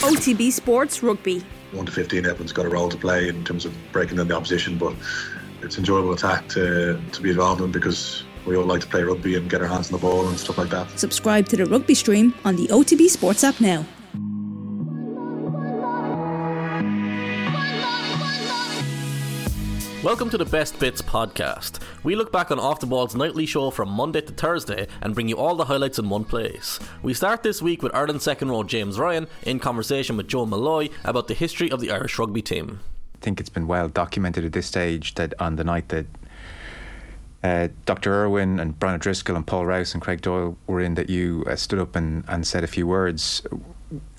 OTB Sports Rugby. 1 to 15, everyone's got a role to play in terms of breaking down the opposition, but it's enjoyable attack to, to be involved in because we all like to play rugby and get our hands on the ball and stuff like that. Subscribe to the rugby stream on the OTB Sports app now. Welcome to the Best Bits podcast. We look back on Off the Ball's nightly show from Monday to Thursday and bring you all the highlights in one place. We start this week with Ireland second row James Ryan in conversation with Joe Molloy about the history of the Irish rugby team. I think it's been well documented at this stage that on the night that uh, Dr. Irwin and Brian O'Driscoll and Paul Rouse and Craig Doyle were in, that you uh, stood up and, and said a few words.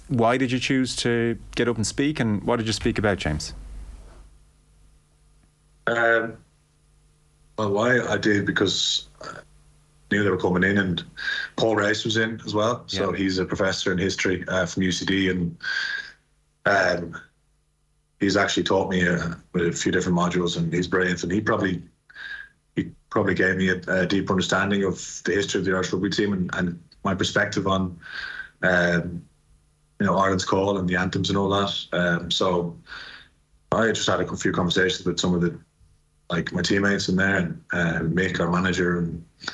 Why did you choose to get up and speak, and what did you speak about, James? Um, well, why I did because I knew they were coming in, and Paul Rouse was in as well. So Yeah. he's a professor in history uh, from UCD, and um, he's actually taught me uh, with a few different modules, and he's brilliant. And he probably he probably gave me a, a deep understanding of the history of the Irish rugby team and, and my perspective on. Um, you know Ireland's call and the anthems and all that. Um, so I just had a few conversations with some of the like my teammates in there and uh, Mick, our manager, and you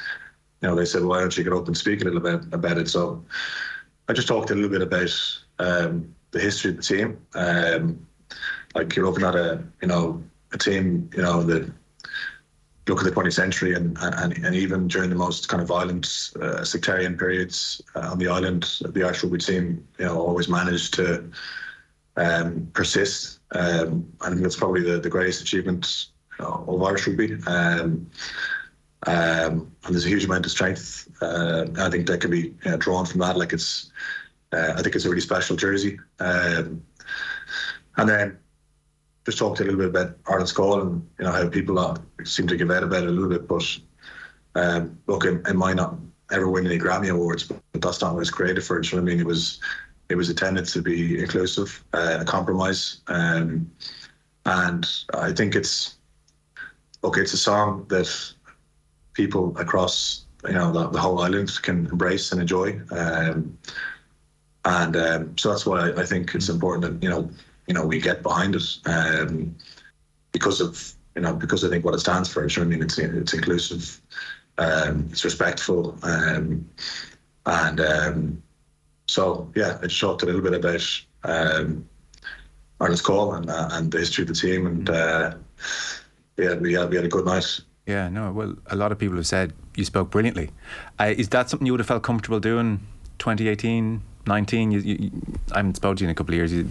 know they said, "Why don't you get up and speak a little bit about it?" So I just talked a little bit about um, the history of the team. Um, like you're looking at a you know a team you know that look at the 20th century and and, and even during the most kind of violent uh, sectarian periods uh, on the island, the Irish rugby team you know always managed to um, persist. Um, I think that's probably the, the greatest achievement of Irish rugby. Um, um, and there's a huge amount of strength. Uh, I think that can be uh, drawn from that. Like it's, uh, I think it's a really special jersey. Um, and then just talked a little bit about Ireland's call and you know how people uh, seem to give out about it a little bit. But um, look, it, it might not ever win any Grammy awards, but, but that's not what it's created for. I mean? It was it was intended to be inclusive, uh, a compromise, um, and I think it's okay. It's a song that people across you know the, the whole island can embrace and enjoy, um, and um, so that's why I, I think it's important that you know you know we get behind it um, because of you know because I think what it stands for. what I mean? It's it's inclusive, um, it's respectful, um, and um, so yeah, I just talked a little bit about Ireland's call and uh, and the history of the team, and uh, yeah, we had we had a good night. Yeah, no. Well, a lot of people have said you spoke brilliantly. Uh, is that something you would have felt comfortable doing 2018, 19? You, you, I haven't spoken to you in a couple of years. You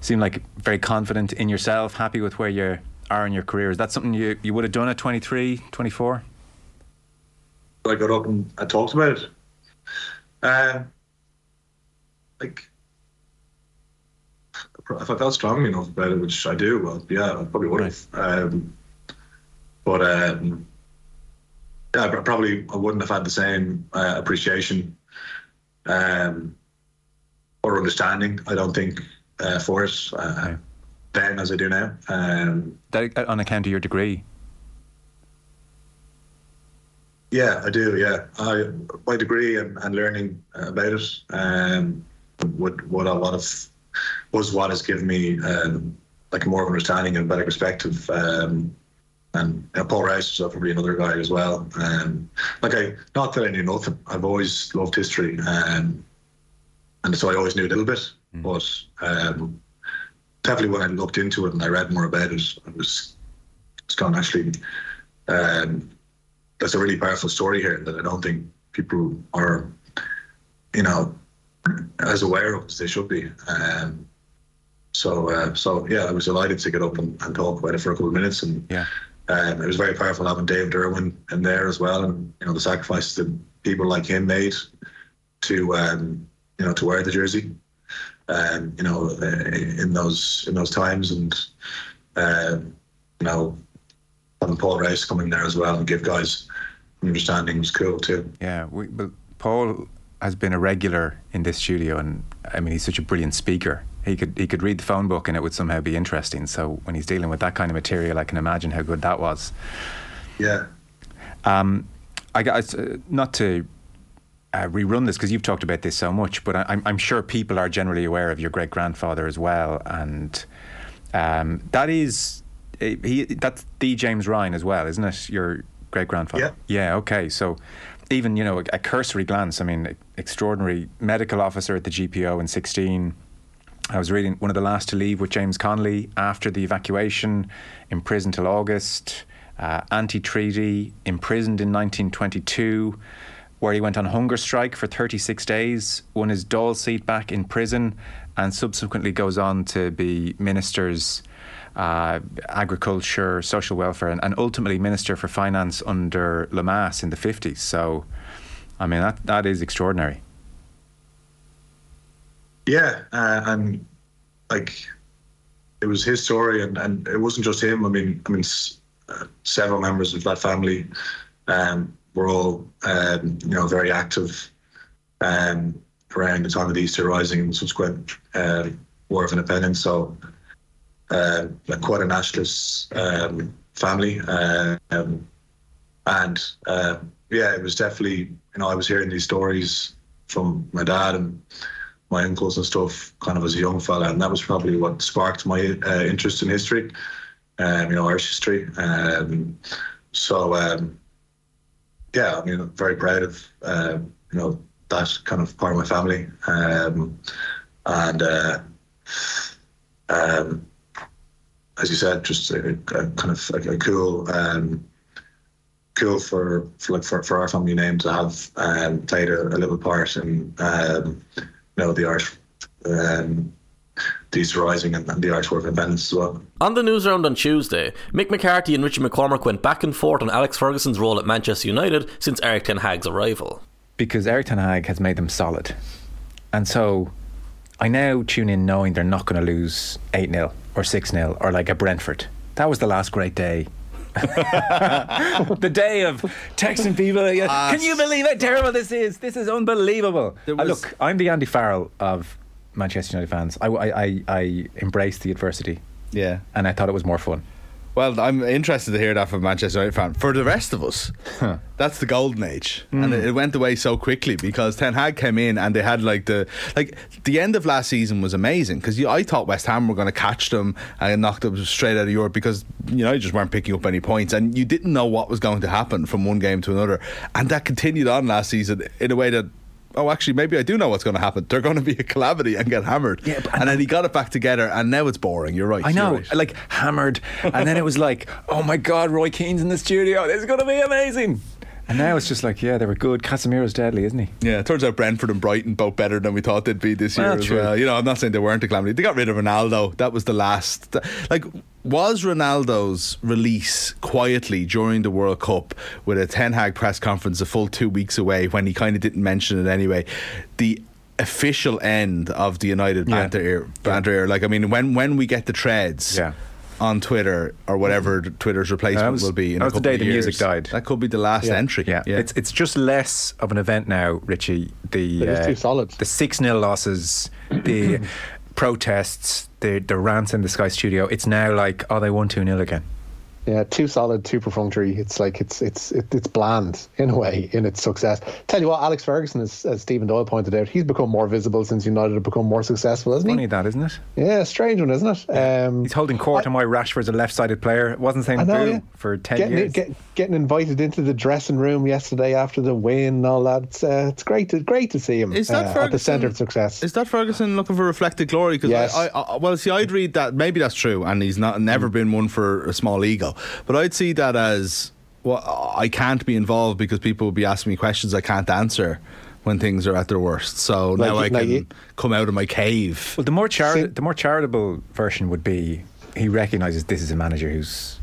seem like very confident in yourself, happy with where you are in your career. Is that something you, you would have done at 23, 24? I got up and I talked about it. Um, like, if I felt strongly enough about it, which I do, well, yeah, I probably would have. Um, but um, yeah, I probably I wouldn't have had the same uh, appreciation um, or understanding. I don't think uh, for it uh, then as I do now. Um, That, uh, on account of your degree? Yeah, I do. Yeah, I my degree and, and learning about it um, what what a lot of was what has given me um, like more of an understanding and better perspective. Um, and you know, Paul Rouse is probably another guy as well. Um, like I, not that I knew nothing. I've always loved history, um, and so I always knew a little bit. But um, definitely when I looked into it and I read more about it, I was it's gone actually. Um, that's a really powerful story here that I don't think people are, you know, as aware of as they should be. Um, so, uh, so yeah, I was delighted to get up and, and talk about it for a couple of minutes, and Yeah. um, it was very powerful having David Irwin in there as well, and you know the sacrifices that people like him made to, um, you know, to wear the jersey, um, you know, uh, in those in those times, and um, you know, having Paul Rouse coming there as well and give guys understanding was cool too. Yeah, we, but Paul has been a regular in this studio, and I mean, he's such a brilliant speaker. He could he could read the phone book, and it would somehow be interesting. So when he's dealing with that kind of material, I can imagine how good that was. Yeah. Um, I guess uh, not to uh, rerun this because you've talked about this so much, but I, I'm, I'm sure people are generally aware of your great grandfather as well, and um, that is eh, he. That's the James Ryan as well, isn't it? Your great grandfather. Yeah. Yeah. Okay. So even you know a, a cursory glance. I mean, extraordinary medical officer at the GPO in 16. I was reading one of the last to leave with James Connolly after the evacuation, imprisoned till August, uh, anti treaty, imprisoned in 1922, where he went on hunger strike for 36 days, won his Dáil seat back in prison, and subsequently goes on to be minister's uh, agriculture, social welfare, and, and ultimately minister for finance under Lemass in the 50s. So, I mean, that, that is extraordinary. Yeah, uh, and like it was his story, and, and it wasn't just him. I mean, I mean, s- uh, several members of that family um, were all um, you know very active um, around the time of the Easter Rising and subsequent uh, War of Independence. So, uh, like quite a nationalist um, family, um, and uh, yeah, it was definitely you know I was hearing these stories from my dad and my uncles and stuff kind of as a young fella and that was probably what sparked my uh, interest in history um, you know Irish history um, so um, yeah I mean I'm very proud of you know that kind of part of my family and uh, um, as you said just a, a kind of a, a cool um, cool for, for like for, for our family name to have um, played a, a little part in um, you know the Irish um, the Easter Rising and, and the Irish War of Independence as well. On the news round on Tuesday, Mick McCarthy and Richard McCormick went back and forth on Alex Ferguson's role at Manchester United since Erik Ten Hag's arrival. because Erik Ten Hag has made them solid. And so I now tune in knowing they're not going to lose 8 0 or 6 0 or like a Brentford. That was the last great day. the day of texting people. yeah, Can you believe how terrible this is? This is unbelievable. There Uh, look, I'm the Andy Farrell of Manchester United fans. I, I, I, I embraced the adversity Yeah. and I thought it was more fun. Well, I'm interested to hear that from a Manchester United fan. For the rest of us, that's the golden age, and hmm. it, it went away so quickly because Ten Hag came in and they had like the like the end of last season was amazing because I thought West Ham were going to catch them and knock them straight out of Europe because you know you just weren't picking up any points and you didn't know what was going to happen from one game to another, and that continued on last season in a way that. Oh, actually, maybe I do know what's going to happen. They're going to be a calamity and get hammered. Yeah, but- and then he got it back together, and now it's boring. You're right. I know, right. like hammered, and then it was like, oh my god, Roy Keane's in the studio. This is going to be amazing. And now it's just like, yeah, they were good. Casemiro's deadly, isn't he? Yeah, it turns out Brentford and Brighton both better than we thought they'd be this year Well, as true. well. You know, I'm not saying they weren't a calamity. They got rid of Ronaldo. That was the last. Like, was Ronaldo's release quietly during the World Cup with a Ten Hag press conference a full two weeks away when he kind of didn't mention it anyway? The official end of the United Yeah. banter era, banter era. Like, I mean, when when we get the treads. Yeah. On Twitter or whatever Twitter's replacement was- will be in that a was the couple day of the music died. That could be the last entry. Yeah, yeah. it's it's just less of an event now, Richie. The uh, too solid. The six 0 losses, the protests, the the rants in the Sky Studio. It's now like, oh, they won two 0 again. Yeah, too solid, too perfunctory. It's like it's it's it's bland in a way in its success. Tell you what, Alex Ferguson, as, as Stephen Doyle pointed out, he's become more visible since United have become more successful, hasn't he? Funny he? that, isn't it? Yeah, strange one, isn't it? Um, He's holding court on why Rashford's a left-sided player. Wasn't saying I know, boo yeah. for ten getting, years. get, getting invited into the dressing room yesterday after the win and all that. It's, uh, it's great to great to see him Is that uh, at the centre of success. Is that Ferguson looking for reflected glory? Because Yes. I, I, well, see, I'd read that. Maybe that's true, and he's not never been one for a small ego. But I'd see that as well. I can't be involved because people will be asking me questions I can't answer when things are at their worst. So Like now you- I like can you- come out of my cave. well, the more chari- See- the more charitable version would be he recognises this is a manager who's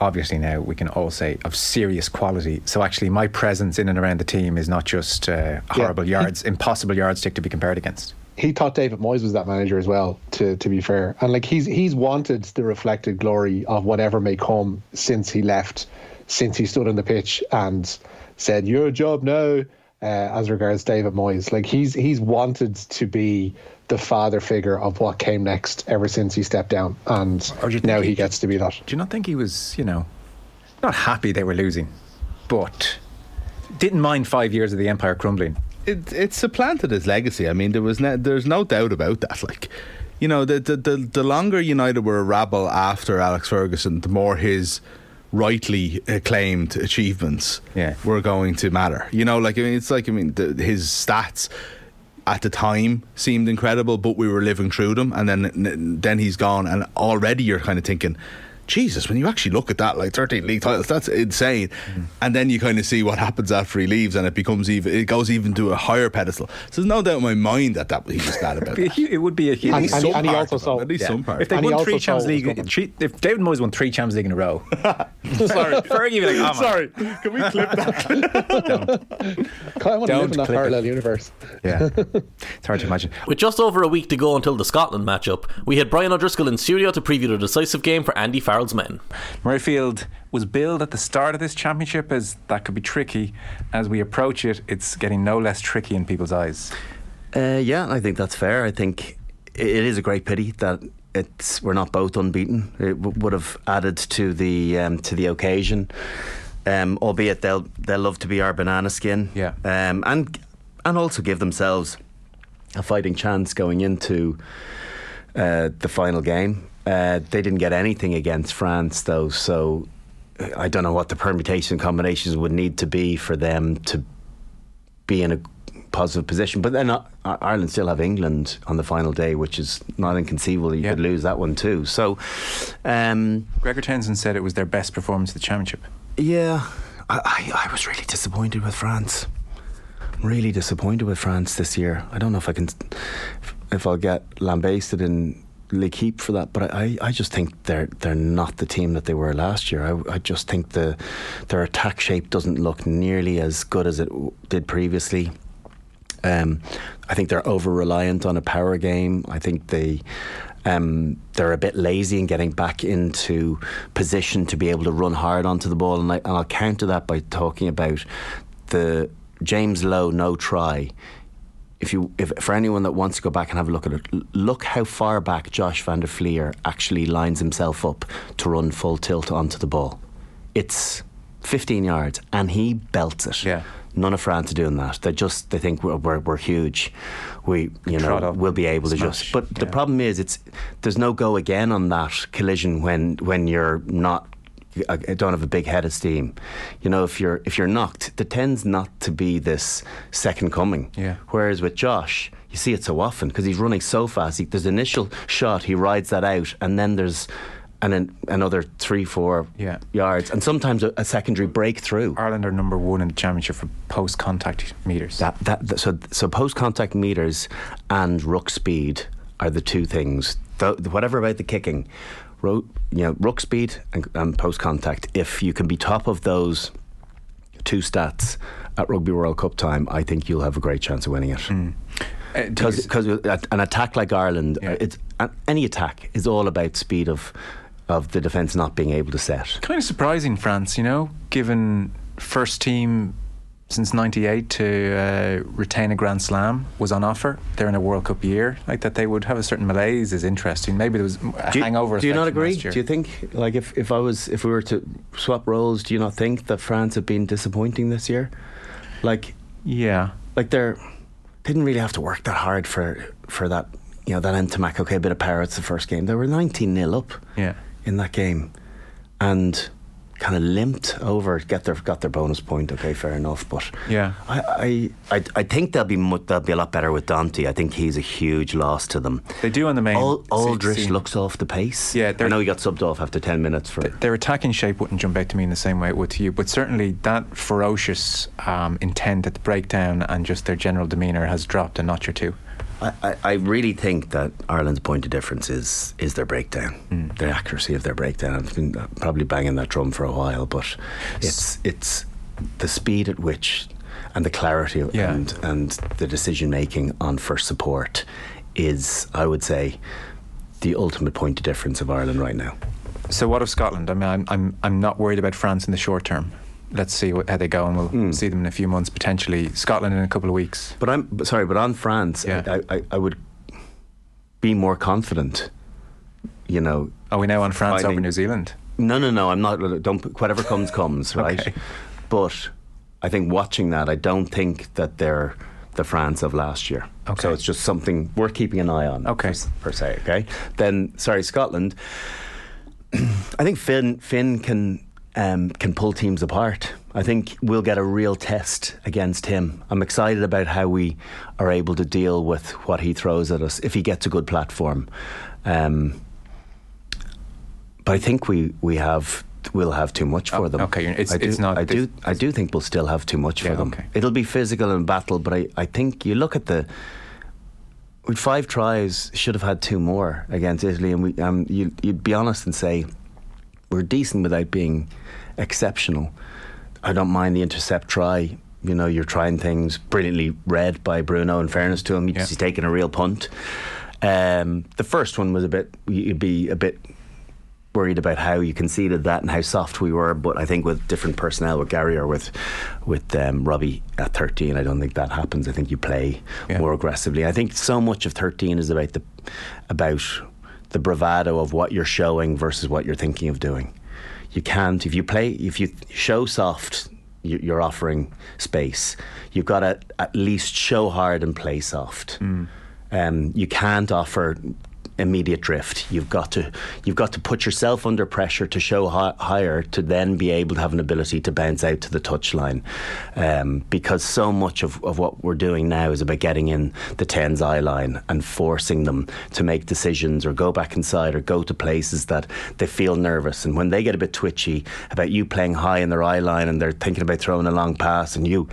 obviously now we can all say of serious quality. So actually, my presence in and around the team is not just uh, horrible yards, impossible yardstick to be compared against. He thought David Moyes was that manager as well. To to be fair, and like he's he's wanted the reflected glory of whatever may come since he left, since he stood on the pitch and said your job now. Uh, as regards David Moyes, like he's he's wanted to be the father figure of what came next ever since he stepped down, and Or do you now he- he gets to be that. Do you not think he was, you know, not happy they were losing, but didn't mind five years of the empire crumbling it, it supplanted his legacy. I mean, there was no, there's no doubt about that. Like, you know, the, the the the longer United were a rabble after Alex Ferguson, the more his rightly acclaimed achievements Yeah. were going to matter. You know, like I mean, it's like I mean, the, his stats at the time seemed incredible, but we were living through them, and then then he's gone, and already you're kind of thinking. Jesus, when you actually look at that, like 13 league titles, that's insane. Mm. And then you kind of see what happens after he leaves, and it becomes even, it goes even to a higher pedestal. So there's no doubt in my mind that, that he was glad about it, It would be a huge. And- At least and he- some and he also of it, saw- at least Yeah. some part. If they And won three Champions League, three, if David Moyes won three Champions League in a row, Sorry, Fergie would be like, oh, man. sorry. Can we clip that? God, I want to Don't live in that clip parallel it. universe. Yeah, it's hard to imagine. With just over a week to go until the Scotland matchup, we had Brian O'Driscoll in studio to preview the decisive game for Andy Farrell's men. Murrayfield was billed at the start of this championship as that could be tricky. As we approach it, it's getting no less tricky in people's eyes. Uh, yeah, I think that's fair. I think it is a great pity that it's we're not both unbeaten. It w- would have added to the um, to the occasion. Um, albeit they'll they'll love to be our banana skin. Yeah. Um, and and also give themselves a fighting chance going into uh, the final game. Uh, they didn't get anything against France though, so uh, I don't know what the permutation combinations would need to be for them to be in a positive position. But then uh, Ireland still have England on the final day, which is not inconceivable. You Yeah. could lose that one too. So, um, Gregor Townsend said it was their best performance of the championship. yeah, I, I, I was really disappointed with France. Really disappointed with France this year. I don't know if I can, if I'll get lambasted in L'Equipe for that, but I, I just think they're they're not the team that they were last year. I, I just think the their attack shape doesn't look nearly as good as it did previously. Um, I think they're over reliant on a power game. I think they um, they're a bit lazy in getting back into position to be able to run hard onto the ball, and, I, and I'll counter that by talking about the James Lowe no try. If you, if for anyone that wants to go back and have a look at it, look how far back Josh van der Flier actually lines himself up to run full tilt onto the ball. It's 15 yards, and he belts it. Yeah. None of France are doing that. They just they think we're, we're, we're huge. We you Trot know we'll be able to smash, just. But the problem is it's there's no go again on that collision when when you're not. I don't have a big head of steam. You know, if you're if you're knocked, there tends not to be this second coming. Yeah. Whereas with Josh, you see it so often because he's running so fast. He, there's initial shot, he rides that out, and then there's and then another three, four Yeah. yards, and sometimes a, a secondary breakthrough. Ireland are number one in the championship for post contact meters. That, that, that- so so post contact meters and ruck speed are the two things. Th whatever about the kicking, ro- you know, ruck speed and, and post contact. If you can be top of those two stats at Rugby World Cup time, I think you'll have a great chance of winning it. Uh, do you- Because an attack like Ireland, Yeah. uh, it's uh, any attack is all about speed of of the defence not being able to set. kind of surprising France, you know, given first team since '98 to uh, retain a Grand Slam was on offer. They're in a World Cup year, like that they would have a certain malaise is interesting. Maybe there was a Do you, hangover. do you not agree? Do you think, like, if, if I was, if we were to swap roles, do you not think that France have been disappointing this year? Like, Yeah, like they're didn't really have to work that hard for for that. You know, that Ntamack, okay, a bit of power. It's the first game. They were 19 nil up yeah. in that game, and kind of limped over. Get their got their bonus point. Okay, fair enough. But Yeah. I I, I, I think they'll be mu- they'll be a lot better with Danty. I think he's a huge loss to them. They do on the main. Al- Alldritt scene. looks off the pace. Yeah, I know he got subbed off after 10 minutes for. Their attacking shape wouldn't jump out to me in the same way it would to you, but certainly that ferocious um, intent at the breakdown and just their general demeanour has dropped a notch or two. I, I, really think that Ireland's point of difference is is their breakdown, Hmm. the accuracy of their breakdown. I've been uh, probably banging that drum for a while, but it's it's the speed at which and the clarity Yeah. and and the decision making on first support is, I would say, the ultimate point of difference of Ireland right now. So what of Scotland? I mean, I'm I'm, I'm not worried about France in the short term. Let's see how they go, and we'll Hmm. see them in a few months potentially. Scotland in a couple of weeks. But I'm but sorry, but on France, Yeah. I, I, I would be more confident. You know, Are we now on France over New Zealand? No, no, no. I'm not. Don't. Whatever comes, comes. Right. Okay. But I think watching that, I don't think that they're the France of last year. Okay. So it's just something worth keeping an eye on. Okay. Per, per se. Okay. Then sorry, Scotland. I think Finn Finn can um, can pull teams apart. I think we'll get a real test against him. I'm excited about how we are able to deal with what he throws at us if he gets a good platform. Um, but I think we, we have we'll have too much for Oh, them. okay, it's- I do, it's not I do I do think we'll still have too much Yeah, for them. okay. It'll be physical and battle, but I, I think you look at the with five tries should have had two more against Italy, and we um, you, you'd be honest and say we're decent without being exceptional. I don't mind the intercept try. You know, you're trying things brilliantly read by Bruno. In fairness to him, Yeah. he's taking a real punt. Um, the first one was a bit. You'd be a bit worried about how you conceded that and how soft we were. But I think with different personnel, with Gary or with with um, Robbie at 13, I don't think that happens. I think you play Yeah. more aggressively. I think so much of 13 is about the about the bravado of what you're showing versus what you're thinking of doing. You can't if you play if you show soft. you- You're offering space. You've got to at least show hard and play soft. Um, you can't offer immediate drift. You've got to you've got to put yourself under pressure to show hi- higher to then be able to have an ability to bounce out to the touchline. Um, because so much of, of what we're doing now is about getting in the tens eye line and forcing them to make decisions or go back inside or go to places that they feel nervous. And when they get a bit twitchy about you playing high in their eye line and they're thinking about throwing a long pass and you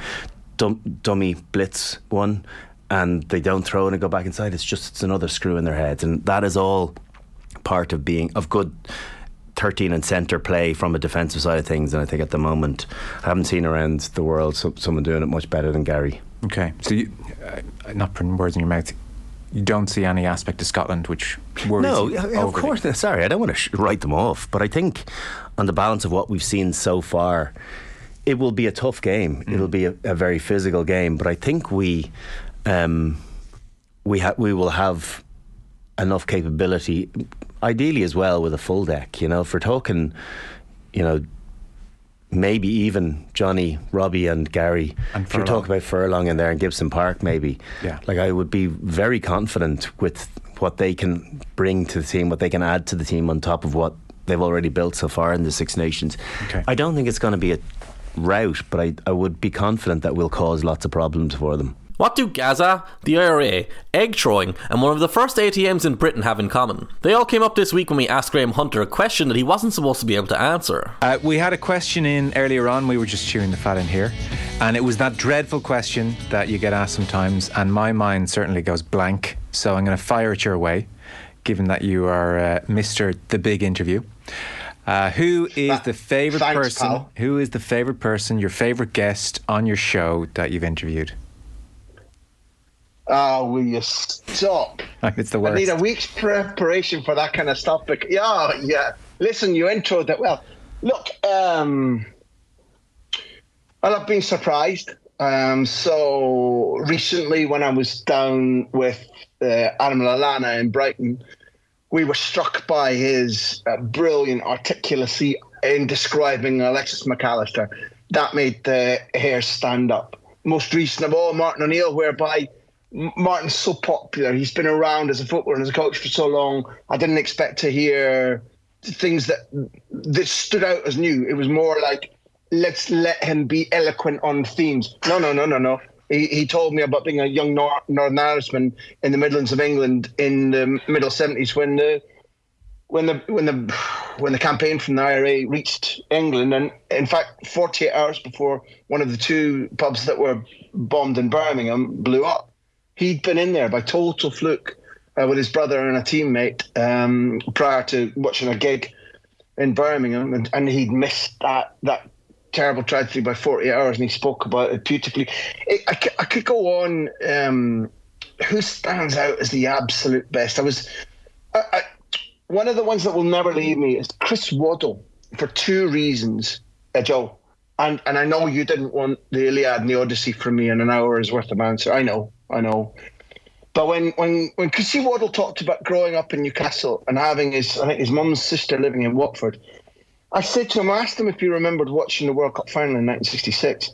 dum- dummy blitz one and they don't throw and go back inside. It's just it's another screw in their heads, and that is all part of being of good. 13 and centre play from a defensive side of things, and I think at the moment I haven't seen around the world so, someone doing it much better than Gary. Okay, so you, uh, not putting words in your mouth, you don't see any aspect of Scotland which worries No, you yeah, of course. Sorry, I don't want to sh- write them off, but I think on the balance of what we've seen so far, it will be a tough game. Mm. It'll be a, a very physical game, but I think we um, we ha- we will have enough capability, ideally as well with a full deck. You know, if we're talking, you know. Maybe even Johnny, Robbie, and Gary. And if you Furlong. talk about Furlong in there and Gibson Park, maybe. Yeah. Like I would be very confident with what they can bring to the team, what they can add to the team on top of what they've already built so far in the Six Nations. Okay. I don't think it's going to be a rout, but I, I would be confident that we'll cause lots of problems for them. What do Gazza, the IRA, egg throwing, and one of the first ATMs in Britain have in common? They all came up this week when we asked Graham Hunter a question that he wasn't supposed to be able to answer. Uh, we had a question in earlier on. We were just chewing the fat in here, and it was that dreadful question that you get asked sometimes. And my mind certainly goes blank. So I'm going to fire it your way, given that you are uh, Mister The Big Interview. Uh, who is the favorite Thanks, person? pal. Who is the favorite person? Your favorite guest on your show that you've interviewed? Oh, will you stop? It's the worst. I need a week's preparation for that kind of stuff. But yeah, yeah. Listen, you introed that well. Look, um, well, I've been surprised. Um, so recently, when I was down with uh, Adam Lallana in Brighton, we were struck by his uh, brilliant articulacy in describing Alexis Mac Allister. That made the hair stand up. Most recent of all, Martin O'Neill, whereby Martin's so popular. He's been around as a footballer and as a coach for so long. I didn't expect to hear things that that stood out as new. It was more like let's let him be eloquent on themes. No, no, no, no, no. He, he told me about being a young Nor- Northern Irishman in the Midlands of England in the middle seventies when the when the when the when the campaign from the IRA reached England, and in fact, 48 hours before one of the two pubs that were bombed in Birmingham blew up, he'd been in there by total fluke uh, with his brother and a teammate um, prior to watching a gig in Birmingham, and, and he'd missed that that terrible tragedy by 48 hours, and he spoke about it beautifully. It, I, I could go on. Um, who stands out as the absolute best? I was. I, I, one of the ones that will never leave me is Chris Waddle for two reasons, uh, Joe. And and I know you didn't want the Iliad and the Odyssey from me in an hour's worth of answer. I know, I know. But when when when Chrissy Waddle talked about growing up in Newcastle and having his I think his mum's sister living in Watford, I said to him, I asked him if he remembered watching the World Cup final in 1966.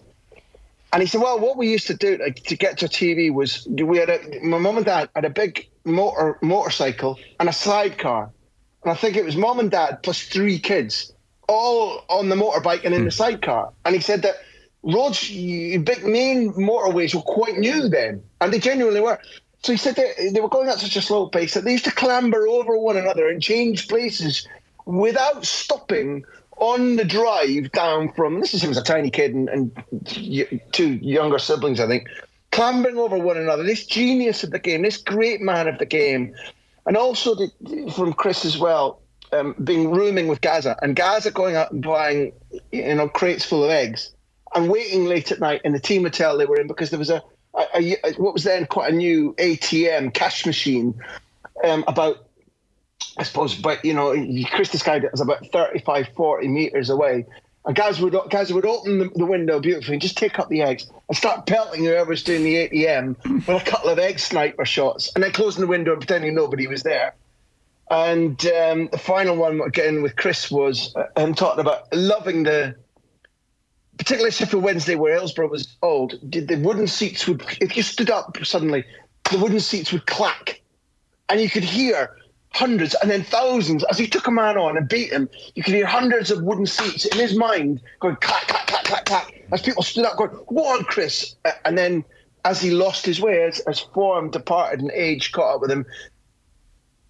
And he said, "Well, what we used to do like, to get to TV was we had a, my mum and dad had a big motor motorcycle and a sidecar, and I think it was mum and dad plus three kids, all on the motorbike and in the hmm. sidecar. And he said that roads, big main motorways were quite new then, and they genuinely were. So he said they, were going at such a slow pace that they used to clamber over one another and change places without stopping on the drive down from this is he was a tiny kid and, and two younger siblings, I think, clambering over one another. This genius of the game, this great man of the game, and also the, from Chris as well, um, being rooming with Gazza and Gazza going out and buying you know crates full of eggs and waiting late at night in the team hotel they were in because there was a, a, a what was then quite a new ATM cash machine um, about I suppose, but you know, Chris described it as about 35, 40 meters away. And guys would guys would open the, the, window beautifully and just take up the eggs and start pelting whoever's doing the ATM with a couple of egg sniper shots, and then closing the window and pretending nobody was there. And um, the final one again with Chris was uh, him talking about loving the, particularly Sheffield Wednesday where Hillsborough was old. The wooden seats would if you stood up suddenly, the wooden seats would clack, and you could hear hundreds and then thousands. As he took a man on and beat him, you could hear hundreds of wooden seats in his mind going clack, clack, clack, clack, clack, as people stood up going, What on, Chris? And then as he lost his way, as, as form departed and age caught up with him,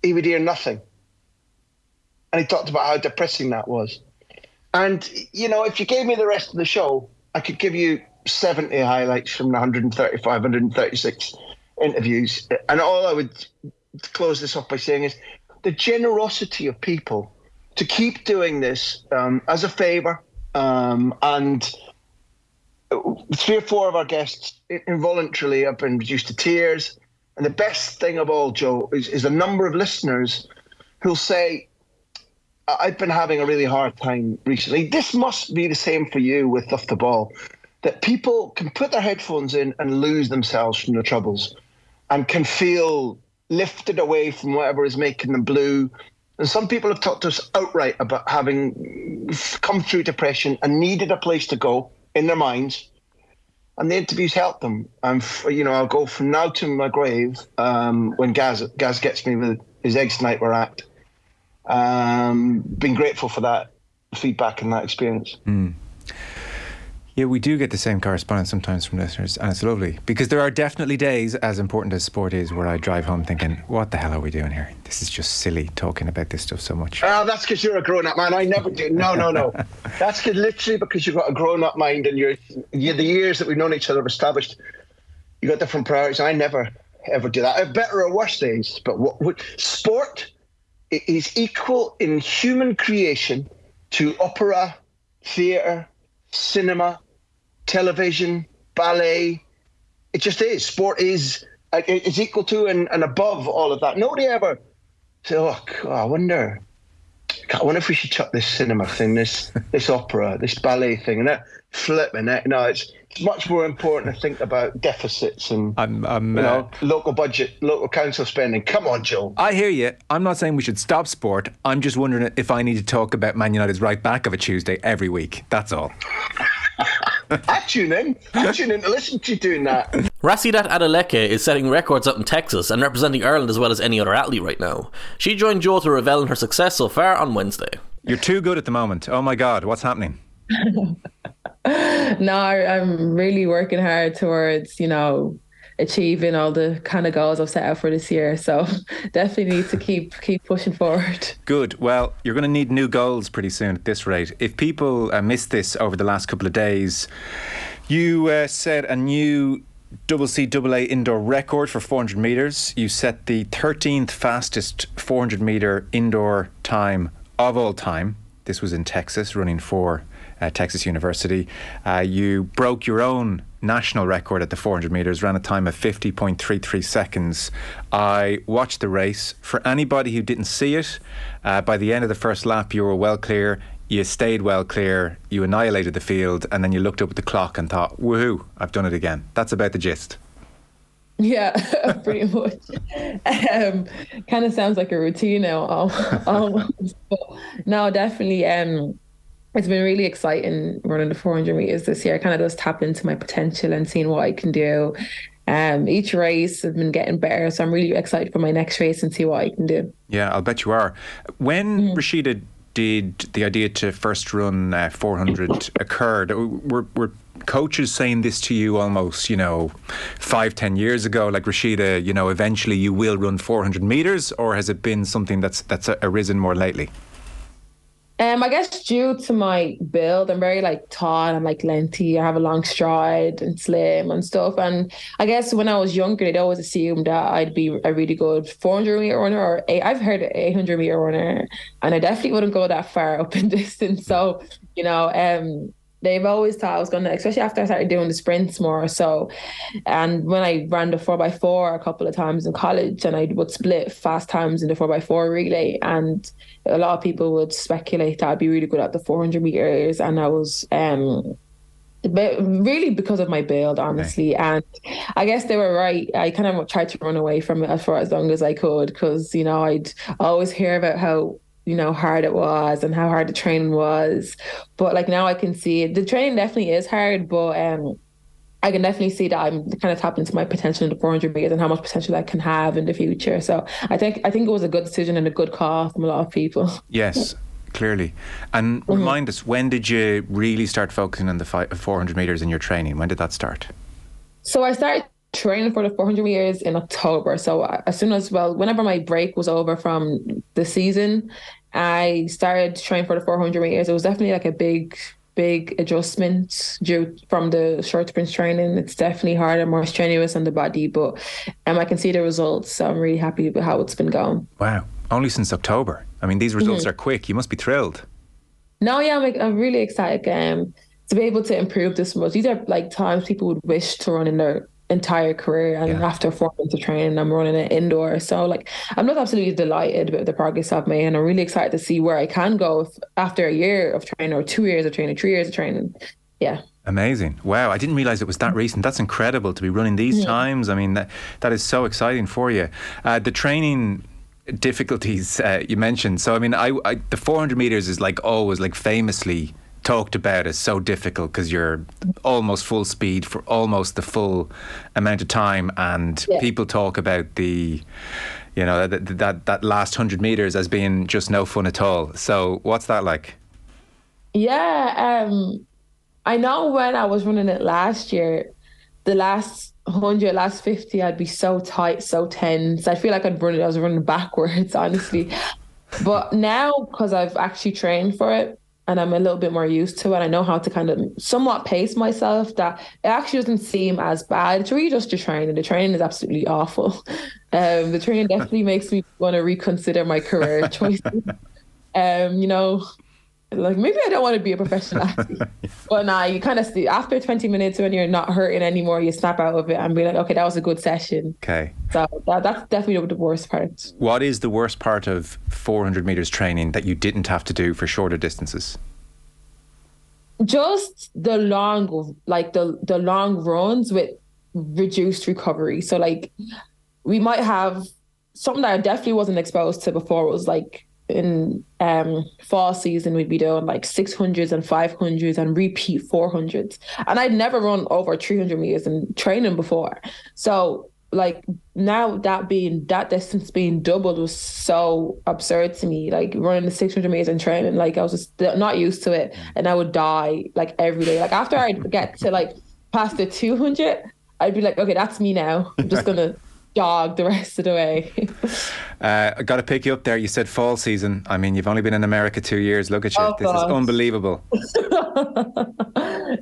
he would hear nothing. And he talked about how depressing that was. And, you know, if you gave me the rest of the show, I could give you 70 highlights from the 135, 136 interviews. And all I would close this off by saying is the generosity of people to keep doing this um, as a favor. Um, and three or four of our guests involuntarily have been reduced to tears. And the best thing of all, Joe, is, is a number of listeners who'll say, I've been having a really hard time recently. This must be the same for you with Off the Ball, that people can put their headphones in and lose themselves from their troubles and can feel lifted away from whatever is making them blue. And some people have talked to us outright about having come through depression and needed a place to go in their minds. And the interviews helped them. And, you know, I'll go from now to my grave um, when Gaz, Gaz gets me with his Sniper Act. Um, been grateful for that feedback and that experience. Mm. Yeah, we do get the same correspondence sometimes from listeners, and it's lovely because there are definitely days, as important as sport is, where I drive home thinking, "What the hell are we doing here? This is just silly talking about this stuff so much." Oh, that's because you're a grown-up man. I never do. No, no, no. that's literally because you've got a grown-up mind, and you're, you're the years that we've known each other have established. You got different priorities. I never ever do that. I have better or worse days, but what, what sport is equal in human creation to opera, theatre, cinema, television, ballet. It just is. Sport is uh, it's equal to and, and above all of that. Nobody ever said, "Oh, I wonder." I wonder if we should chuck this cinema thing, this this opera, this ballet thing, and that flipping it. No, it's it's much more important to think about deficits and I'm, I'm, you know, uh, local budget, local council spending. Come on, Joe. I hear you. I'm not saying we should stop sport. I'm just wondering if I need to talk about Man United's right back of a Tuesday every week. That's all. I tune in. I tune in to listen to you doing that. Rhasidat Adeleke is setting records up in Texas and representing Ireland as well as any other athlete right now. She joined Joe to revel in her success so far on Wednesday. You're too good at the moment. Oh my God, what's happening? no, I'm really working hard towards, you know, achieving all the kind of goals I've set out for this year. So definitely need to keep keep pushing forward. Good. Well, you're going to need new goals pretty soon at this rate. If people uh, missed this over the last couple of days, you uh, set a new double indoor record for 400 meters. You set the 13th fastest 400 meter indoor time of all time. This was in Texas, running for uh, Texas University. Uh, you broke your own national record at the 400 metres, ran a time of 50.33 seconds. I watched the race. For anybody who didn't see it, uh, by the end of the first lap, you were well clear. You stayed well clear, you annihilated the field, and then you looked up at the clock and thought, woohoo, I've done it again. That's about the gist. Yeah, pretty much. Um, kind of sounds like a routine now, almost. but no, definitely. Um, it's been really exciting running the 400 meters this year. I kind of just tapped into my potential and seeing what I can do. Um, each race I've been getting better, so I'm really excited for my next race and see what I can do. Yeah, I'll bet you are. When mm. Rhasidat did the idea to first run uh, 400 occurred, were, were coaches saying this to you almost, you know, five, ten years ago, like Rhasidat, you know, eventually you will run 400 meters, or has it been something that's that's arisen more lately? Um, I guess due to my build, I'm very like tall and like lengthy. I have a long stride and slim and stuff. And I guess when I was younger, they'd always assumed that I'd be a really good 400 meter runner or I've heard 800 meter runner, and I definitely wouldn't go that far up in distance. So you know, um, they've always thought I was gonna, especially after I started doing the sprints more. So, and when I ran the four x four a couple of times in college, and I would split fast times in the four x four relay, and a lot of people would speculate that I'd be really good at the 400 meters, and I was um but really because of my build, honestly. Okay. And I guess they were right. I kind of tried to run away from it for as long as I could because, you know, I'd always hear about how you know hard it was and how hard the training was but like now i can see it. the training definitely is hard but um I can definitely see that I'm kind of tapping into my potential in the 400 meters and how much potential I can have in the future. So I think I think it was a good decision and a good call from a lot of people. Yes, clearly. And mm-hmm. remind us, when did you really start focusing on the 400 meters in your training? When did that start? So I started training for the 400 meters in October. So as soon as well, whenever my break was over from the season, I started training for the 400 meters. It was definitely like a big, big adjustment due from the short sprint training. It's definitely harder, more strenuous on the body, but um, I can see the results. So I'm really happy with how it's been going. Wow. Only since October. I mean, these results mm-hmm. are quick. You must be thrilled. No, yeah, I'm, I'm really excited um, to be able to improve this much. These are like times people would wish to run in their entire career and yeah. after four months of training I'm running it indoor so like I'm not absolutely delighted with the progress I've made and I'm really excited to see where I can go after a year of training or two years of training three years of training yeah Amazing. Wow, I didn't realize it was that recent. That's incredible to be running these yeah. times. I mean, that, that is so exciting for you. Uh, the training difficulties uh, you mentioned. So, I mean, I, I, the 400 meters is like always like famously talked about is so difficult because you're almost full speed for almost the full amount of time, and yeah. people talk about the you know that, that that last hundred meters as being just no fun at all. So what's that like? Yeah, um, I know when I was running it last year, the last 100, last 50, I'd be so tight, so tense. I feel like I'd run it, I was running backwards, honestly. but now, because I've actually trained for it, and I'm a little bit more used to it. I know how to kind of somewhat pace myself that it actually doesn't seem as bad. It's really just the training. The training is absolutely awful. Um, the training definitely makes me want to reconsider my career choices. um, you know, like maybe I don't want to be a professional athlete. but nah, you kind of see after 20 minutes when you're not hurting anymore, you snap out of it and be like, okay, that was a good session. Okay. So that, that's definitely the worst part. What is the worst part of 400 meters training that you didn't have to do for shorter distances? Just the long, like the the long runs with reduced recovery. So like we might have something that I definitely wasn't exposed to before was like in um fall season we'd be doing like 600s and 500s and repeat 400s and i'd never run over 300 meters in training before. So like now that being that distance being doubled was so absurd to me. Like running the 600 meters in training like i was just not used to it. And i would die like every day. Like after i'd get to like past the 200 i'd be like okay that's me now. I'm just gonna jog the rest of the way. uh, I got to pick you up there. You said fall season. I mean, you've only been in America two years. Look at you. Oh, this God. is unbelievable.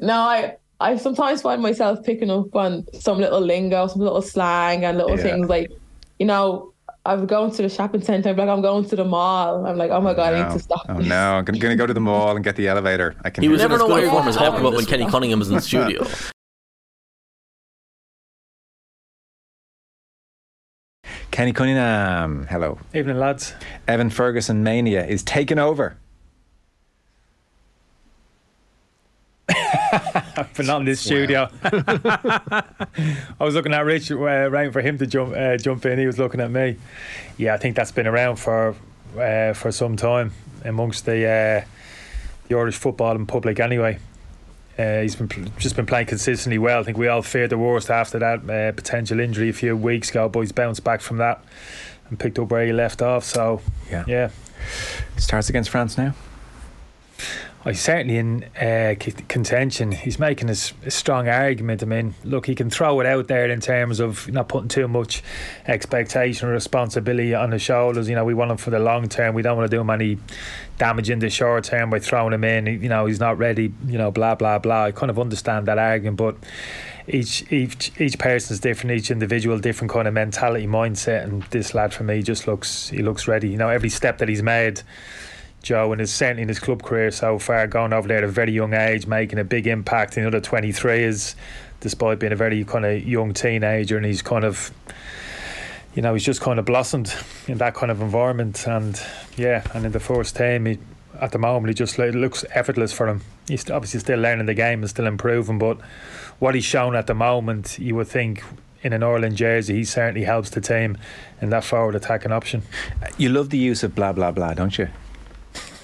no, I. I sometimes find myself picking up on some little lingo, some little slang, and little yeah. things like, you know, I'm going to the shopping centre. I'm like, I'm going to the mall. I'm like, oh my god, no. I need to stop. Oh no, I'm going to go to the mall and get the elevator. I can. He was never know what form is talking about when Kenny Cunningham was in the studio. Kenny Cunningham, hello. Evening, lads. Evan Ferguson Mania is taking over. Been not in this studio. I was looking at Rich, uh, waiting for him to jump uh, jump in. He was looking at me. Yeah, I think that's been around for uh, for some time amongst the uh, the Irish footballing public anyway. Uh, he's been just been playing consistently well. I think we all feared the worst after that uh, potential injury a few weeks ago, but he's bounced back from that and picked up where he left off. So Yeah. yeah. Starts against France now. Well, he's certainly in uh, contention. He's making a strong argument. I mean, look, he can throw it out there in terms of not putting too much expectation or responsibility on his shoulders. You know, we want him for the long term. We don't want to do him any damage in the short term by throwing him in. You know, he's not ready. You know, blah blah blah. I kind of understand that argument, but each each each person's different. Each individual different kind of mentality, mindset. And this lad for me just looks he looks ready. You know, every step that he's made. Joe, and his certainly in his club career so far, going over there at a very young age, making a big impact in under 23 is, despite being a very kind of young teenager, and he's kind of, you know, he's just kind of blossomed in that kind of environment, and yeah, and in the first team, he, at the moment, he just it looks effortless for him. He's obviously still learning the game and still improving, but what he's shown at the moment, you would think. In an Ireland jersey, he certainly helps the team in that forward attacking option. You love the use of blah blah blah, don't you?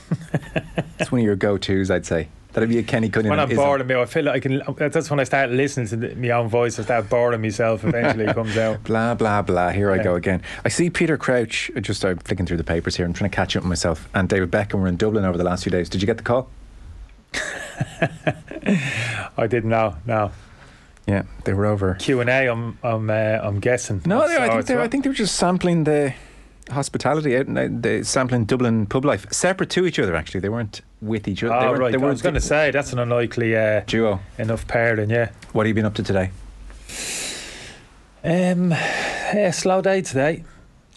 it's one of your go-tos, I'd say. That'd be a Kenny Cunningham. When I'm bored of me, I feel like I can. That's when I start listening to my own voice. I start boring myself. Eventually, it comes out. Blah blah blah. Here I go again. I see Peter Crouch. I just started flicking through the papers here. I'm trying to catch up with myself. And David Beckham were in Dublin over the last few days. Did you get the call? I didn't know. No Yeah, they were over. Q and A. I'm. I'm. Uh, I'm guessing. No, they, I, think they, were- I think they were just sampling the hospitality out and they sampling Dublin pub life, separate to each other. Actually, they weren't with each other. Oh weren't, right. I was going to say that's an unlikely uh, duo. enough pairing. Yeah. What have you been up to today? Um. Yeah. Slow day today.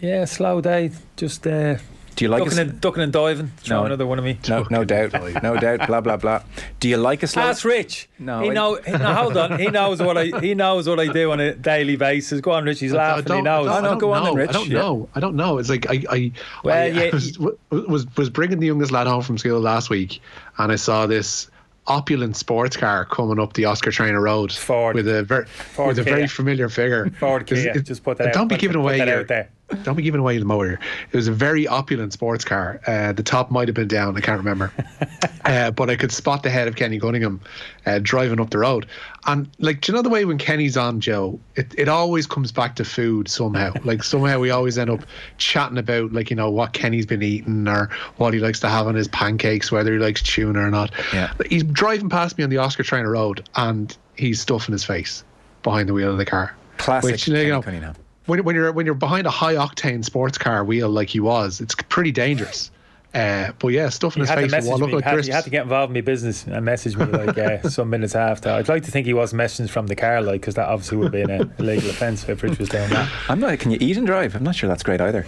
Yeah. Slow day. Just uh, Do you like ducking, a, and, ducking and diving. Throw No. another one of me. no, no doubt, no doubt. Blah blah blah. Do you like a slow? That's Rich. No, he I- know. He, no, hold on. He knows what I. He knows what I do on a daily basis. Go on, Rich. He's laughing. he knows. I don't- go on then, know. Rich. I don't Yeah. know. I don't know. It's like I, I, Well, I, yeah, I was, was was bringing the youngest lad home from school last week, and I saw this opulent sports car coming up the Oscar Traynor Road Ford. with a very Ford with a very familiar figure. Ford Is Kia. it- Just put that out. Don't be put- giving put away that your, out there. Don't be giving away the motor. It was a very opulent sports car. Uh, the top might have been down. I can't remember. uh, but I could spot the head of Kenny Cunningham uh, driving up the road. And, like, do you know the way when Kenny's on, Joe, it, it always comes back to food somehow. like, somehow we always end up chatting about, like, you know, what Kenny's been eating or what he likes to have on his pancakes, whether he likes tuna or not. Yeah. He's driving past me on the Oscar Traynor Road and he's stuffing his face behind the wheel of the car. Classic Which, you know, Kenny Cunningham. When, when you're when you're behind a high octane sports car wheel like he was, it's pretty dangerous. Uh, but yeah, stuff in You his had to face will look me. like you, had, crisps. you had to get involved in my business and message me like uh, some minutes after. I'd like to think he was messaging from the car, like because that obviously would be an illegal offence if Rich was doing that. I'm not. Can you eat and drive? I'm not sure that's great either.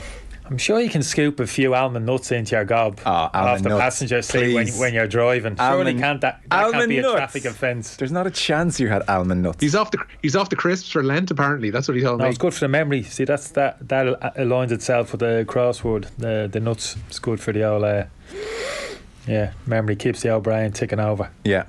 I'm sure you can scoop a few almond nuts into your gob Oh, off almond the nuts, passenger seat when, please. when you're driving. Almond, Surely Almond- can't that, that can't be a nuts. traffic offence. There's not a chance you had almond nuts. He's off the he's off the crisps for Lent. Apparently, that's what he told No, me. it's good for the memory. See, that's that that aligns itself with the crossword. The the nuts. It's good for the old. Uh, yeah, memory keeps the old brain ticking over. yeah.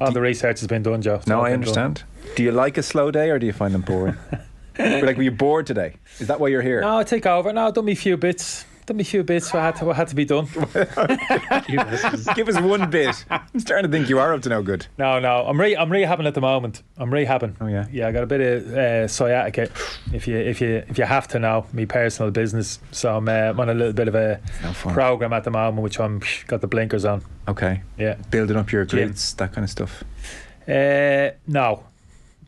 All the research has been done, Joe. It's No, I been done. understand. Do you like a slow day or do you find them boring? like, were you bored today? Is that why you're here? No, I take over. No, done me a few bits. Done me a few bits. What had to, what had to be done. Give us one bit. I'm starting to think you are up to no good. No, no. I'm re I'm rehabbing at the moment. I'm rehabbing. Oh, yeah? Yeah, I got a bit of uh, sciatica. If you if you if you have to know, me personal business. So I'm, uh, I'm on a little bit of a No program at the moment, which I'm got the blinkers on. Okay. Yeah. Building up your Gym. glutes, that kind of stuff. Uh, no,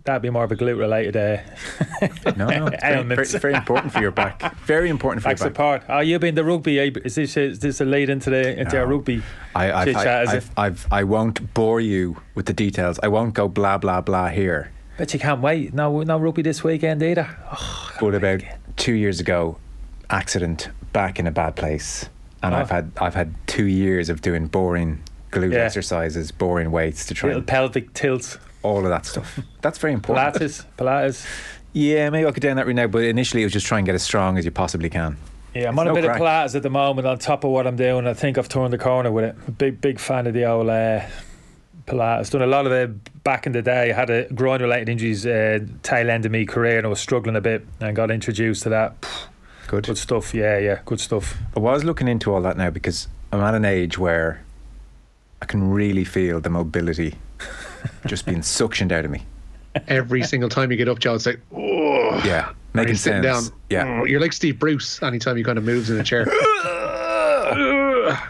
that'd be more of a glute related. Uh, No, no. It's very, very, very important for your back. Very important for back your back. Back support. Oh, you been the rugby? eh? Is this is this a lead into the into No. rugby? I, I've, I, is I've, I've, I won't bore you with the details. I won't go blah, blah, blah here. but you can't wait. No, no rugby this weekend either. Oh, But about two years ago, accident, back in a bad place. And Oh. I've had I've had two years of doing boring glute Yeah. exercises, boring weights to try little and pelvic tilts. All of that stuff. That's very important. Pilates, Pilates. Yeah, maybe I could down that right now, but initially it was just try and get as strong as you possibly can. Yeah, I'm It's on a bit crack. of Pilates at the moment on top of what I'm doing. I think I've turned the corner with it. A big, big fan of the old uh, Pilates. Done a lot of it back in the day. I had a groin related injuries uh, tail end of my career and I was struggling a bit and got introduced to that. Good. Good stuff. Yeah, yeah, good stuff. I was looking into all that now because I'm at an age where I can really feel the mobility just being suctioned out of me. Every single time you get up, Joe, it's like, oh. Yeah, making sense. down. Yeah. Oh, you're like Steve Bruce anytime he kind of moves in a chair.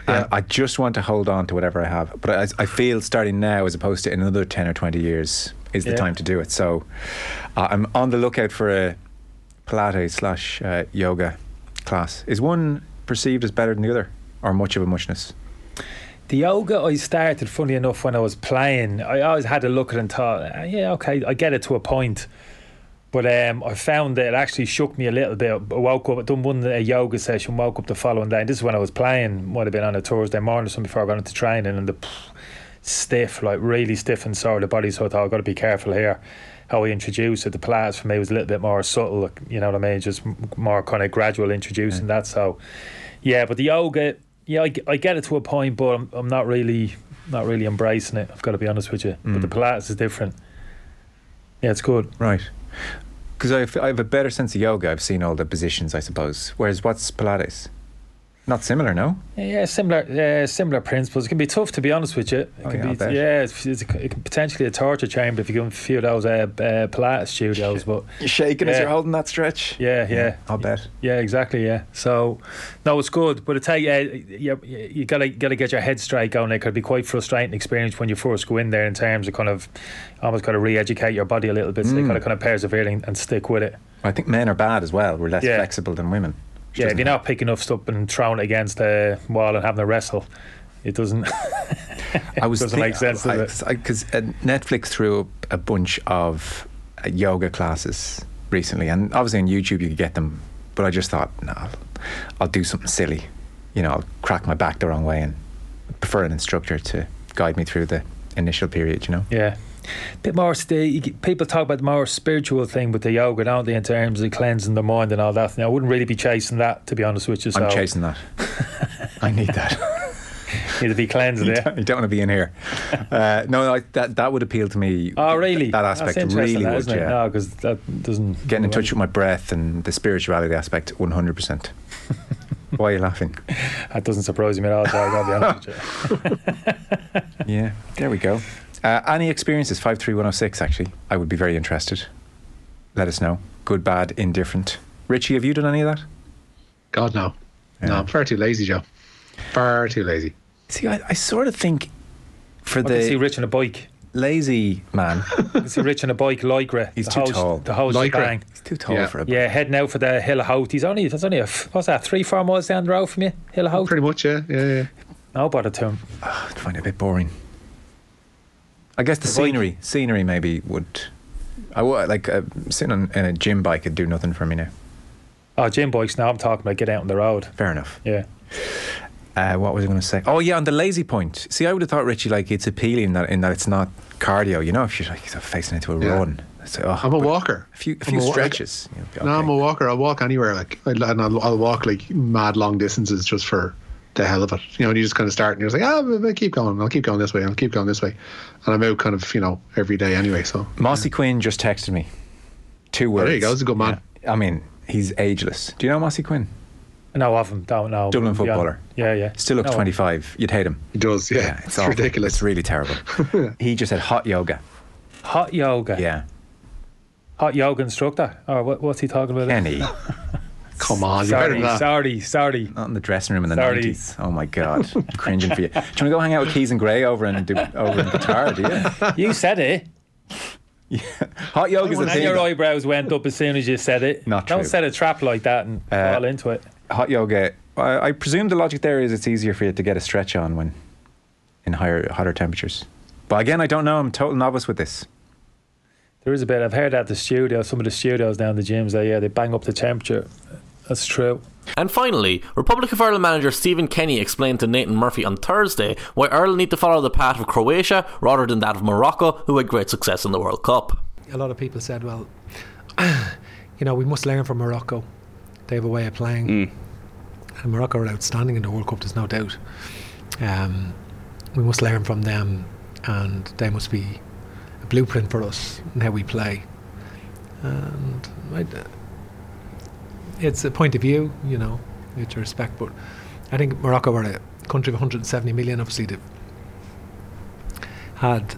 And I just want to hold on to whatever I have. But I, I feel starting now, as opposed to in another 10 or 20 years, is the Yeah. time to do it. So uh, I'm on the lookout for a Pilates slash uh, yoga class. Is one perceived as better than the other, or much of a muchness? The yoga I started, funny enough, when I was playing. I always had a look at it and thought, "Ah, yeah, okay, I get it to a point. But um, I found that it actually shook me a little bit. I woke up, I done one a yoga session, woke up the following day. And this is when I was playing, might have been on a Thursday morning or something before I got into training, and the pff, stiff, like really stiff and sore the body. So I thought I've got to be careful here. How I introduce it, the Pilates for me was a little bit more subtle, like, you know what I mean? Just more kind of gradual introducing that. So, yeah, but the yoga, yeah, I get it to a point, but I'm, I'm not really, not really embracing it. I've got to be honest with you. But the mm. Pilates is different. Yeah, it's good. Right. Because I have a better sense of yoga. I've seen all the positions, I suppose. Whereas what's Pilates? Not similar, no? Yeah, similar, uh, similar principles. It can be tough, to be honest with you. It Oh, can yeah, I be, yeah, it's, it's a, it can potentially a torture chamber if you go in a few of those uh, uh, Pilates studios. But You're shaking as you're holding that stretch. yeah, yeah, I'll bet. Yeah, exactly. Yeah. So, no, it's good, but I tell you, uh, you, you gotta gotta get your head straight going. It could be quite frustrating experience when you first go in there in terms of kind of almost got to re-educate your body a little bit. So you got to kind of persevere and, and stick with it. I think men are bad as well. We're less Yeah. flexible than women. Yeah, if you're not picking up stuff and throwing it against the wall and having a wrestle, it doesn't. I was doesn't make sense. Because uh, Netflix threw up a bunch of uh, yoga classes recently, and obviously on YouTube you could get them. But I just thought, no, I'll, I'll do something silly. You know, I'll crack my back the wrong way and prefer an instructor to guide me through the initial period. You know, Yeah. Bit more, get- people talk about the more spiritual thing with the yoga, don't they, in terms of cleansing the mind and all that. Now, I wouldn't really be chasing that, to be honest with you. So I'm chasing that. I need that. Need to be cleansed, you, yeah. don't, you don't want to be in here. Uh, no, I, that that would appeal to me. Oh, really? That aspect really that, would. Yeah. No, because that doesn't. Getting in touch with my breath and the spirituality aspect, 100%. Why are you laughing? That doesn't surprise me at all, so i got to be honest with you. Yeah, there we go. Uh, any experiences? 53106, actually. I would be very interested. Let us know. Good, bad, indifferent. Richie, have you done any of that? God, no. Yeah. No, I'm far too lazy, Joe. Far too lazy. See, I, I sort of think for I can see the Rich on a bike. lazy man, I can see Rich on a bike, Lycra. He's the too whole, tall. The whole Lycra. shebang. he's too tall Yeah. for a bike. Yeah, heading out for the Hill of Howth. He's only, that's only a, f- what's that, three, four miles down the road from you? Hill of Howth? Pretty much, yeah, yeah, yeah. No bother to him. I find it a bit boring. I guess the, The bike. scenery, scenery maybe would. I would like uh, sitting on in a gym bike would do nothing for me now. Oh, gym bikes now, I'm talking about get out on the road. Fair enough. Yeah. Uh, what was I going to say? Oh yeah, on the lazy point. See, I would have thought Richie like it's appealing that in that it's not cardio. You know, if you're like facing into a Yeah. run, it's like, oh, I'm a walker. A few, a I'm few a wa- stretches. you'll be No, I'm a walker. I'll walk anywhere. Like, and I'll, I'll walk like mad long distances just for the hell of it. You know, and you just kind of start and you're just like, ah, I'll keep going. I'll keep going this way. I'll keep going this way. And I'm out kind of, you know, every day anyway. So Mossy Quinn just texted me. Two words. Oh, there you go. He's a good man. Yeah. I mean, he's ageless. Do you know Mossy Quinn? No, of him, don't know. Dublin footballer. Yeah, yeah. Still looks No, 25. You'd hate him. he does. Yeah, it's it's, ridiculous. It's really terrible. he just said hot yoga. Hot yoga. Yeah. Hot yoga instructor. Or what, what's he talking about? Kenny. Come on, you're better Sorry, sorry, sorry. Not in the dressing room in the 90s. Oh my God. Cringing for you. Do you want to go hang out with Keys and Gray over and do over in Qatar, do you? You said it. Yeah. Hot yoga's a And thing. your eyebrows went up as soon as you said it. Not true. Don't set a trap like that and Uh, fall into it. Hot yoga. I, I presume the logic there is it's easier for you to get a stretch on when in higher, hotter temperatures. But again, I don't know. I'm total novice with this. There is a bit. I've heard at the studio, some of the studios down the gyms, they yeah, they bang up the temperature. That's true. And finally, Republic of Ireland manager Stephen Kenny explained to Nathan Murphy on Thursday why Ireland need to follow the path of Croatia rather than that of Morocco, who had great success in the World Cup. a lot of people said, well, you know, we must learn from Morocco. They have a way of playing. And Morocco are outstanding in the World Cup, there's no doubt. Um, we must learn from them, and they must be a blueprint for us and how we play. And I, it's a point of view, you know, with your respect, but I think Morocco are a country of 170 million. Obviously, they've had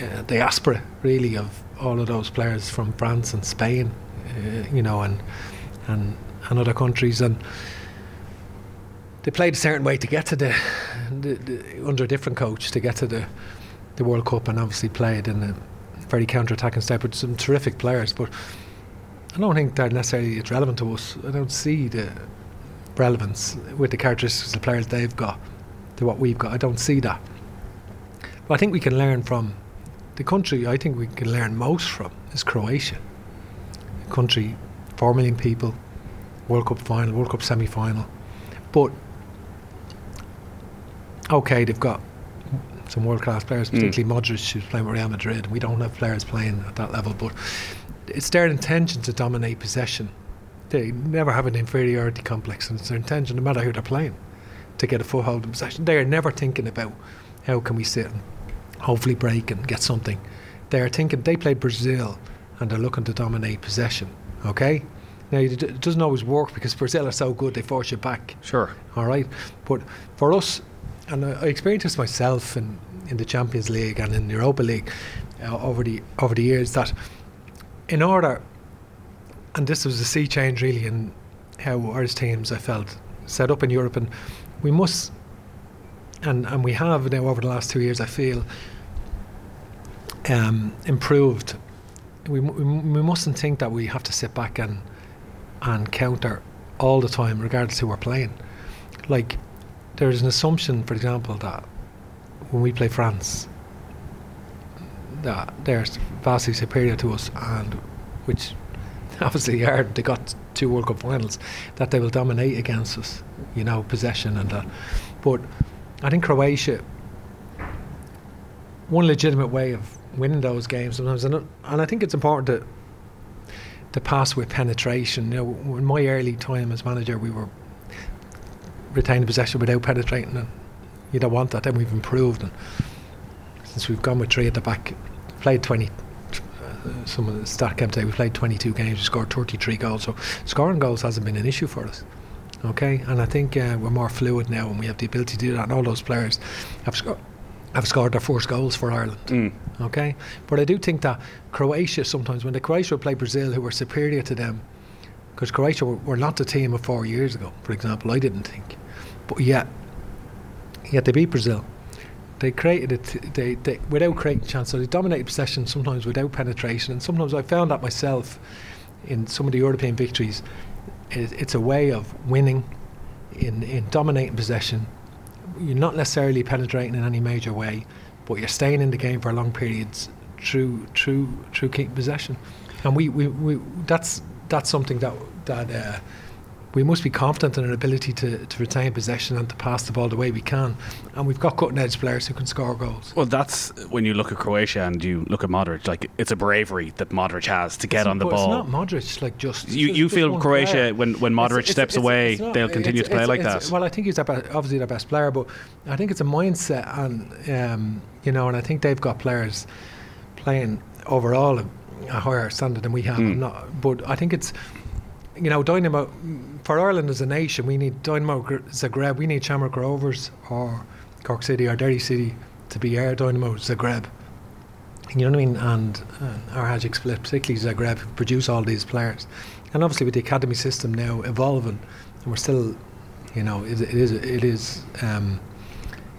uh, diaspora really of all of those players from France and Spain, uh, you know, and and and other countries, and they played a certain way to get to the, the, the under a different coach to get to the the World Cup, and obviously played in a very counter-attacking style with some terrific players, but. I don't think they're necessarily it's relevant to us. I don't see the relevance with the characteristics of the players they've got to what we've got. I don't see that. But I think we can learn from the country. I think we can learn most from is Croatia. A country, four million people, World Cup final, World Cup semi final. But okay, they've got some world class players, particularly mm. Modric, who's playing with Real Madrid. We don't have players playing at that level, but it's their intention to dominate possession. They never have an inferiority complex, and it's their intention, no matter who they're playing, to get a foothold in possession. They are never thinking about how can we sit and hopefully break and get something. They are thinking they played Brazil and they're looking to dominate possession. Okay, now it doesn't always work because Brazil are so good they force you back. Sure. All right, but for us, and I experienced this myself in in the Champions League and in the Europa League uh, over the over the years that in order, and this was a sea change really in how Irish teams I felt set up in Europe, and we must, and and we have now over the last two years I feel um, improved. We, we we mustn't think that we have to sit back and and counter all the time, regardless who we're playing. Like there's an assumption, for example, that when we play France, that they're vastly superior to us, and which obviously are. They got two World Cup finals. That they will dominate against us, you know, possession and that. But I think Croatia, one legitimate way of winning those games sometimes, and, and I think it's important to to pass with penetration. You know, in my early time as manager, we were retaining possession without penetrating, and you don't want that. Then we've improved, and since we've gone with three at the back, played 20. Uh, some of the stat came today. We played 22 games. We scored 33 goals. So scoring goals hasn't been an issue for us. Okay, and I think uh, we're more fluid now, and we have the ability to do that. And all those players have scored have scored their first goals for Ireland. Mm. Okay, but I do think that Croatia sometimes when the Croatia play Brazil, who were superior to them, because Croatia were, were, not the team of four years ago, for example. I didn't think, but yet, yet they beat Brazil they created it they, they without creating chances. So they dominated possession sometimes without penetration, and sometimes I found that myself in some of the European victories. It, it's a way of winning in in dominating possession. You're not necessarily penetrating in any major way, but you're staying in the game for long periods through through through keeping possession, and we, we, we that's that's something that that. Uh, we must be confident in our ability to, to retain possession and to pass the ball the way we can. And we've got cutting edge players who can score goals. Well, that's when you look at Croatia and you look at Modric, like it's a bravery that Modric has to get it's on the ball. It's not Modric, like just. You, you just feel Croatia, player. when, when Modric it's, steps it's, away, not, they'll continue to play like that? Well, I think he's obviously their best player, but I think it's a mindset, and, um, you know, and I think they've got players playing overall a higher standard than we have. Mm. Not, but I think it's you know, Dynamo for Ireland as a nation, we need Dynamo Zagreb, we need Shamrock Rovers or Cork City or Derry City to be our Dynamo Zagreb. You know what I mean? And uh, our Hajduk Split, particularly Zagreb, produce all these players. And obviously, with the academy system now evolving, and we're still, you know, it, it is it is um,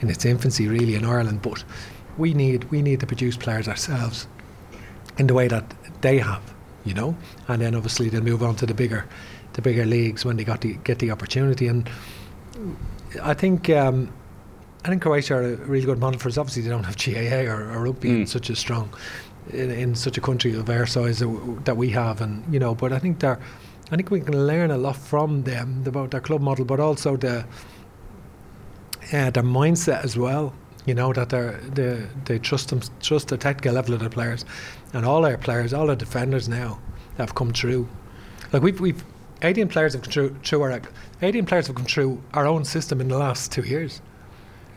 in its infancy really in Ireland. But we need we need to produce players ourselves in the way that they have you know, and then obviously they'll move on to the bigger, the bigger leagues when they got to get the opportunity. And I think um, I think Croatia are a really good model for us. Obviously, they don't have GAA or, or rugby mm. in such a strong in, in, such a country of our size that, that we have, and you know. But I think they're I think we can learn a lot from them about their club model, but also the uh, their mindset as well. You know that they they they trust them, trust the technical level of their players, and all our players, all our defenders now have come through. Like we've we've 18 players have come through, through our 18 players have come through our own system in the last two years.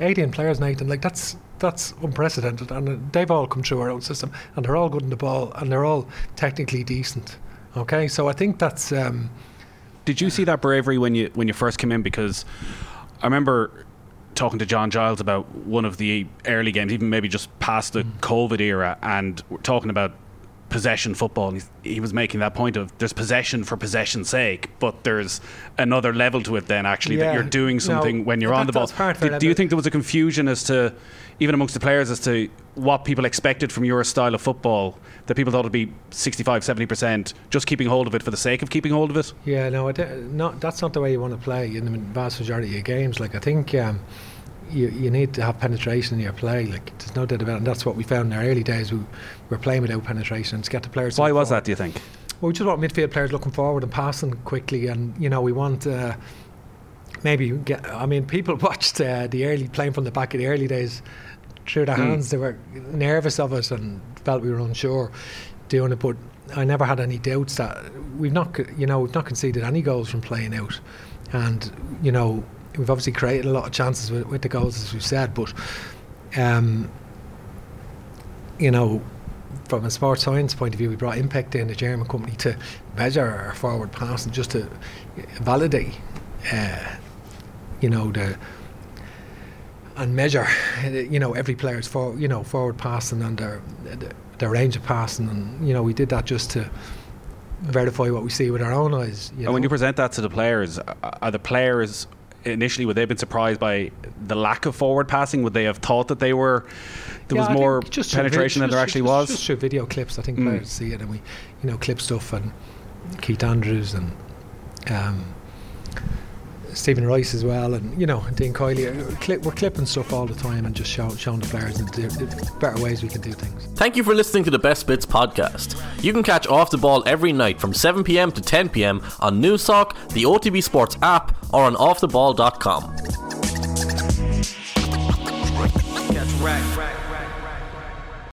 18 players, Nathan. Like that's that's unprecedented, and they've all come through our own system, and they're all good in the ball, and they're all technically decent. Okay, so I think that's. Um, Did you see that bravery when you when you first came in? Because I remember talking to John Giles about one of the early games, even maybe just past the mm. COVID era, and we're talking about possession football. He's- he was making that point of there's possession for possession's sake, but there's another level to it. Then actually, Yeah, that you're doing no, something when you're on the ball. Do, do you think there was a confusion as to even amongst the players as to what people expected from your style of football? That people thought it'd be 65, 70 percent, just keeping hold of it for the sake of keeping hold of it. Yeah, no, I don't- that's not the way you want to play in the vast majority of games. Like I think um, you you need to have penetration in your play. Like there's no doubt about it. And that's what we found in our early days. We were playing without penetration to get the players. Why was forward. that? Do you think? Well, we just want midfield players looking forward and passing quickly, and you know we want. Uh, Maybe get. I mean, people watched uh, the early playing from the back of the early days through their Mm. hands. They were nervous of us and felt we were unsure doing it. But I never had any doubts that we've not, you know, we've not conceded any goals from playing out, and you know we've obviously created a lot of chances with, with the goals as we've said. But um, you know, from a sports science point of view, we brought Impect in, the German company, to measure our forward passing, just to validate, uh, you know, the and measure, you know, every player's for you know forward passing and their their range of passing, and you know, we did that just to verify what we see with our own eyes. You And know? when you present that to the players, are the players initially would they have been surprised by the lack of forward passing? Would they have thought that they were there Yeah, was I more penetration vid- than there actually just- was? Just through video clips, I think Mm. players see it, and we, you know, clip stuff and Keith Andrews and um, Stephen Rice as well, and you know, Dean Kiely. uh, we're clipping stuff all the time and just show, showing the players the, the better ways we can do things. Thank you for listening to the Best Bits podcast. You can catch Off the Ball every night from 7pm to 10pm on Newstalk, the OTB Sports app, or on offtheball.com.